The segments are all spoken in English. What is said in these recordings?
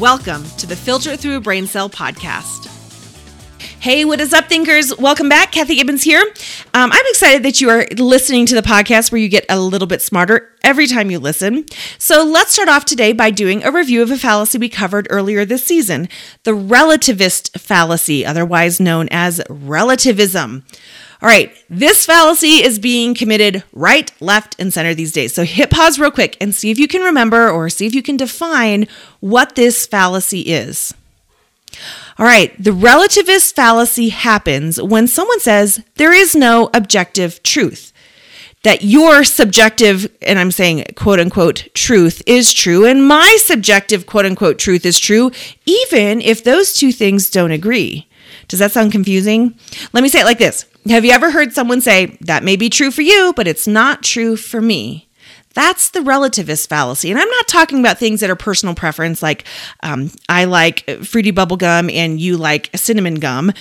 Welcome to the Filter Through a Brain Cell podcast. Hey, what is up, thinkers? Welcome back. Kathy Gibbens here. Um, I'm excited that you are listening to the podcast where you get a little bit smarter every time you listen. So let's start off today by doing a review of a fallacy we covered earlier this season the relativist fallacy, otherwise known as relativism. All right, this fallacy is being committed right, left, and center these days. So hit pause real quick and see if you can remember or see if you can define what this fallacy is. All right, the relativist fallacy happens when someone says there is no objective truth. That your subjective, and I'm saying quote unquote, truth is true, and my subjective quote unquote truth is true, even if those two things don't agree. Does that sound confusing? Let me say it like this Have you ever heard someone say, that may be true for you, but it's not true for me? That's the relativist fallacy. And I'm not talking about things that are personal preference, like um, I like fruity bubble gum and you like cinnamon gum.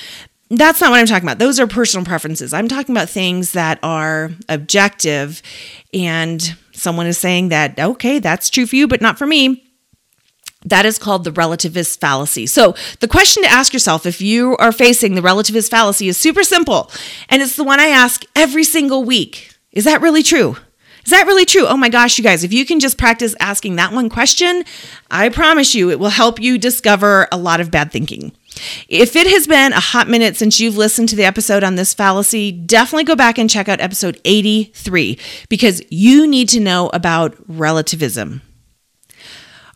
That's not what I'm talking about. Those are personal preferences. I'm talking about things that are objective and someone is saying that, okay, that's true for you, but not for me. That is called the relativist fallacy. So, the question to ask yourself if you are facing the relativist fallacy is super simple. And it's the one I ask every single week Is that really true? Is that really true? Oh my gosh, you guys, if you can just practice asking that one question, I promise you it will help you discover a lot of bad thinking. If it has been a hot minute since you've listened to the episode on this fallacy, definitely go back and check out episode 83 because you need to know about relativism.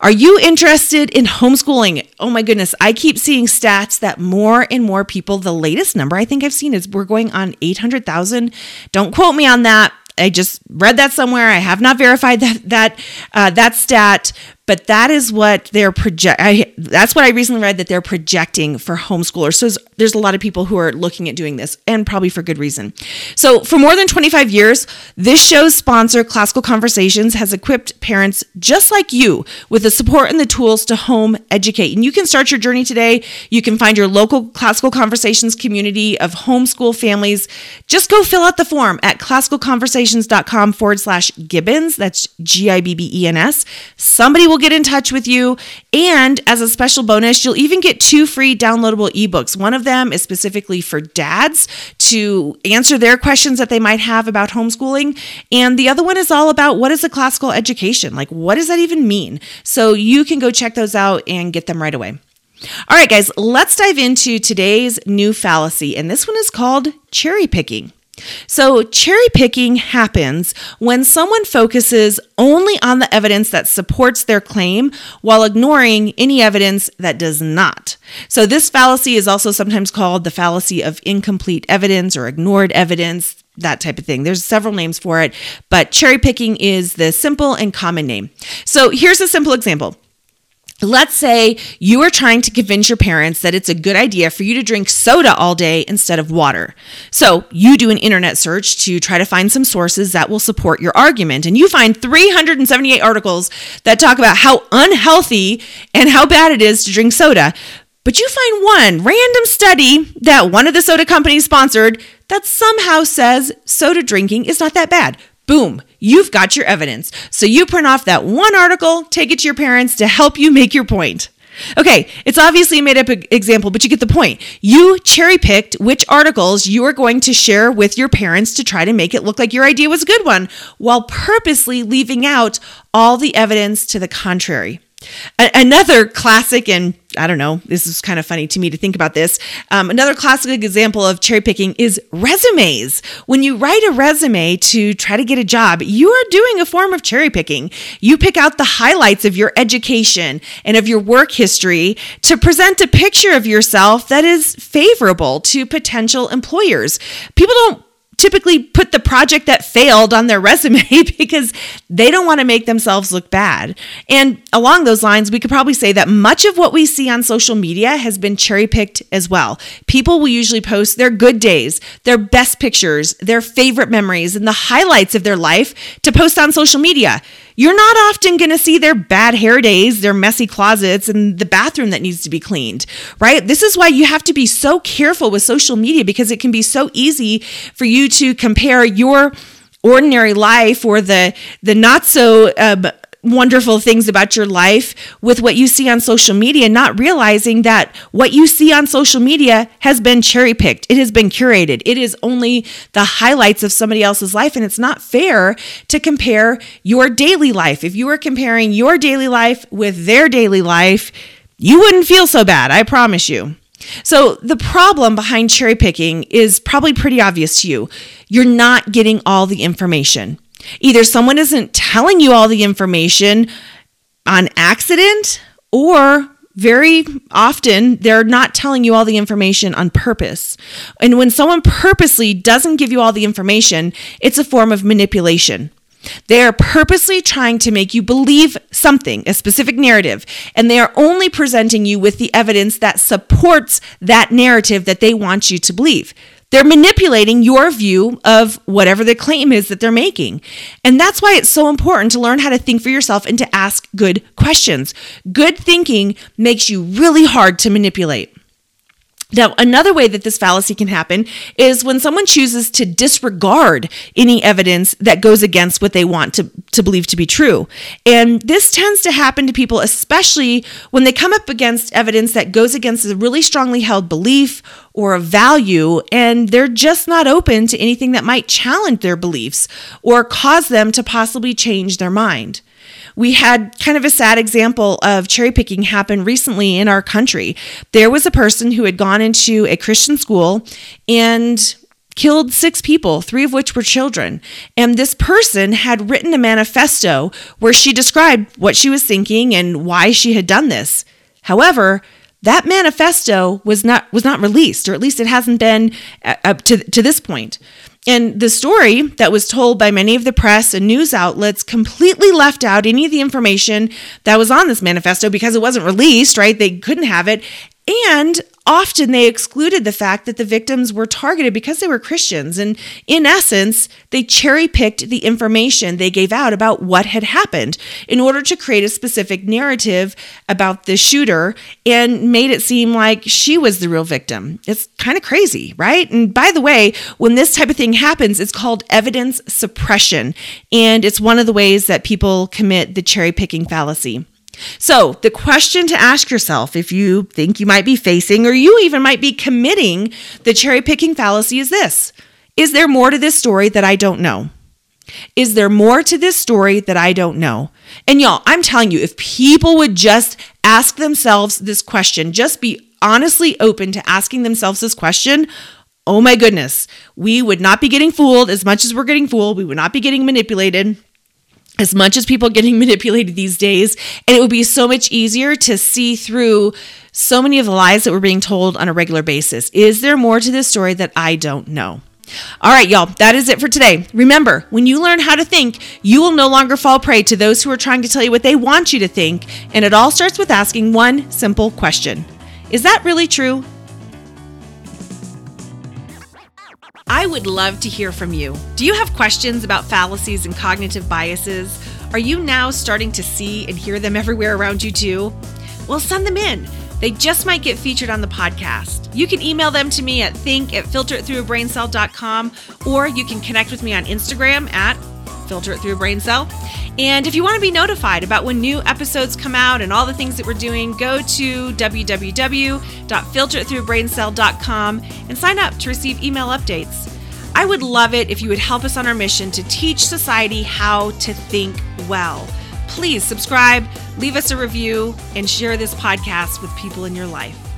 Are you interested in homeschooling? Oh my goodness, I keep seeing stats that more and more people, the latest number I think I've seen is we're going on 800,000. Don't quote me on that. I just read that somewhere. I have not verified that that uh, that stat, but that is what they're project. I, that's what I recently read that they're projecting for homeschoolers. So there's, there's a lot of people who are looking at doing this, and probably for good reason. So for more than 25 years, this show's sponsor, Classical Conversations, has equipped parents just like you with the support and the tools to home educate. And you can start your journey today. You can find your local Classical Conversations community of homeschool families. Just go fill out the form at classicalconversations.com forward slash Gibbens. That's G I B B E N S. Somebody will get in touch with you. And as a special bonus, you'll even get two free downloadable ebooks. One of them is specifically for dads to answer their questions that they might have about homeschooling. And the other one is all about what is a classical education? Like, what does that even mean? So you can go check those out and get them right away. All right, guys, let's dive into today's new fallacy. And this one is called cherry picking. So, cherry picking happens when someone focuses only on the evidence that supports their claim while ignoring any evidence that does not. So, this fallacy is also sometimes called the fallacy of incomplete evidence or ignored evidence, that type of thing. There's several names for it, but cherry picking is the simple and common name. So, here's a simple example. Let's say you are trying to convince your parents that it's a good idea for you to drink soda all day instead of water. So you do an internet search to try to find some sources that will support your argument. And you find 378 articles that talk about how unhealthy and how bad it is to drink soda. But you find one random study that one of the soda companies sponsored that somehow says soda drinking is not that bad. Boom, you've got your evidence. So you print off that one article, take it to your parents to help you make your point. Okay, it's obviously a made up example, but you get the point. You cherry picked which articles you are going to share with your parents to try to make it look like your idea was a good one, while purposely leaving out all the evidence to the contrary. Another classic, and I don't know, this is kind of funny to me to think about this. Um, another classic example of cherry picking is resumes. When you write a resume to try to get a job, you are doing a form of cherry picking. You pick out the highlights of your education and of your work history to present a picture of yourself that is favorable to potential employers. People don't typically put the project that failed on their resume because they don't want to make themselves look bad. And along those lines, we could probably say that much of what we see on social media has been cherry picked as well. People will usually post their good days, their best pictures, their favorite memories, and the highlights of their life to post on social media. You're not often going to see their bad hair days, their messy closets, and the bathroom that needs to be cleaned, right? This is why you have to be so careful with social media because it can be so easy for you to compare your ordinary life or the the not so um, wonderful things about your life with what you see on social media, not realizing that what you see on social media has been cherry picked. It has been curated. It is only the highlights of somebody else's life. And it's not fair to compare your daily life. If you were comparing your daily life with their daily life, you wouldn't feel so bad. I promise you. So, the problem behind cherry picking is probably pretty obvious to you. You're not getting all the information. Either someone isn't telling you all the information on accident, or very often they're not telling you all the information on purpose. And when someone purposely doesn't give you all the information, it's a form of manipulation. They are purposely trying to make you believe something, a specific narrative, and they are only presenting you with the evidence that supports that narrative that they want you to believe. They're manipulating your view of whatever the claim is that they're making. And that's why it's so important to learn how to think for yourself and to ask good questions. Good thinking makes you really hard to manipulate. Now, another way that this fallacy can happen is when someone chooses to disregard any evidence that goes against what they want to, to believe to be true. And this tends to happen to people, especially when they come up against evidence that goes against a really strongly held belief or a value, and they're just not open to anything that might challenge their beliefs or cause them to possibly change their mind we had kind of a sad example of cherry picking happen recently in our country. There was a person who had gone into a Christian school and killed six people, three of which were children. And this person had written a manifesto where she described what she was thinking and why she had done this. However, that manifesto was not was not released or at least it hasn't been uh, up to to this point and the story that was told by many of the press and news outlets completely left out any of the information that was on this manifesto because it wasn't released, right? They couldn't have it. And often they excluded the fact that the victims were targeted because they were Christians. And in essence, they cherry picked the information they gave out about what had happened in order to create a specific narrative about the shooter and made it seem like she was the real victim. It's kind of crazy, right? And by the way, when this type of thing happens, it's called evidence suppression. And it's one of the ways that people commit the cherry picking fallacy. So, the question to ask yourself if you think you might be facing or you even might be committing the cherry picking fallacy is this Is there more to this story that I don't know? Is there more to this story that I don't know? And y'all, I'm telling you, if people would just ask themselves this question, just be honestly open to asking themselves this question, oh my goodness, we would not be getting fooled as much as we're getting fooled. We would not be getting manipulated as much as people getting manipulated these days and it would be so much easier to see through so many of the lies that we're being told on a regular basis is there more to this story that i don't know all right, y'all, that is it for today. Remember, when you learn how to think, you will no longer fall prey to those who are trying to tell you what they want you to think. And it all starts with asking one simple question Is that really true? I would love to hear from you. Do you have questions about fallacies and cognitive biases? Are you now starting to see and hear them everywhere around you too? Well, send them in. They just might get featured on the podcast. You can email them to me at think at filteritthroughabraincell.com or you can connect with me on Instagram at filter it through a brain cell. And if you want to be notified about when new episodes come out and all the things that we're doing, go to www.filteritthroughbraincell.com and sign up to receive email updates. I would love it if you would help us on our mission to teach society how to think well. Please subscribe, leave us a review, and share this podcast with people in your life.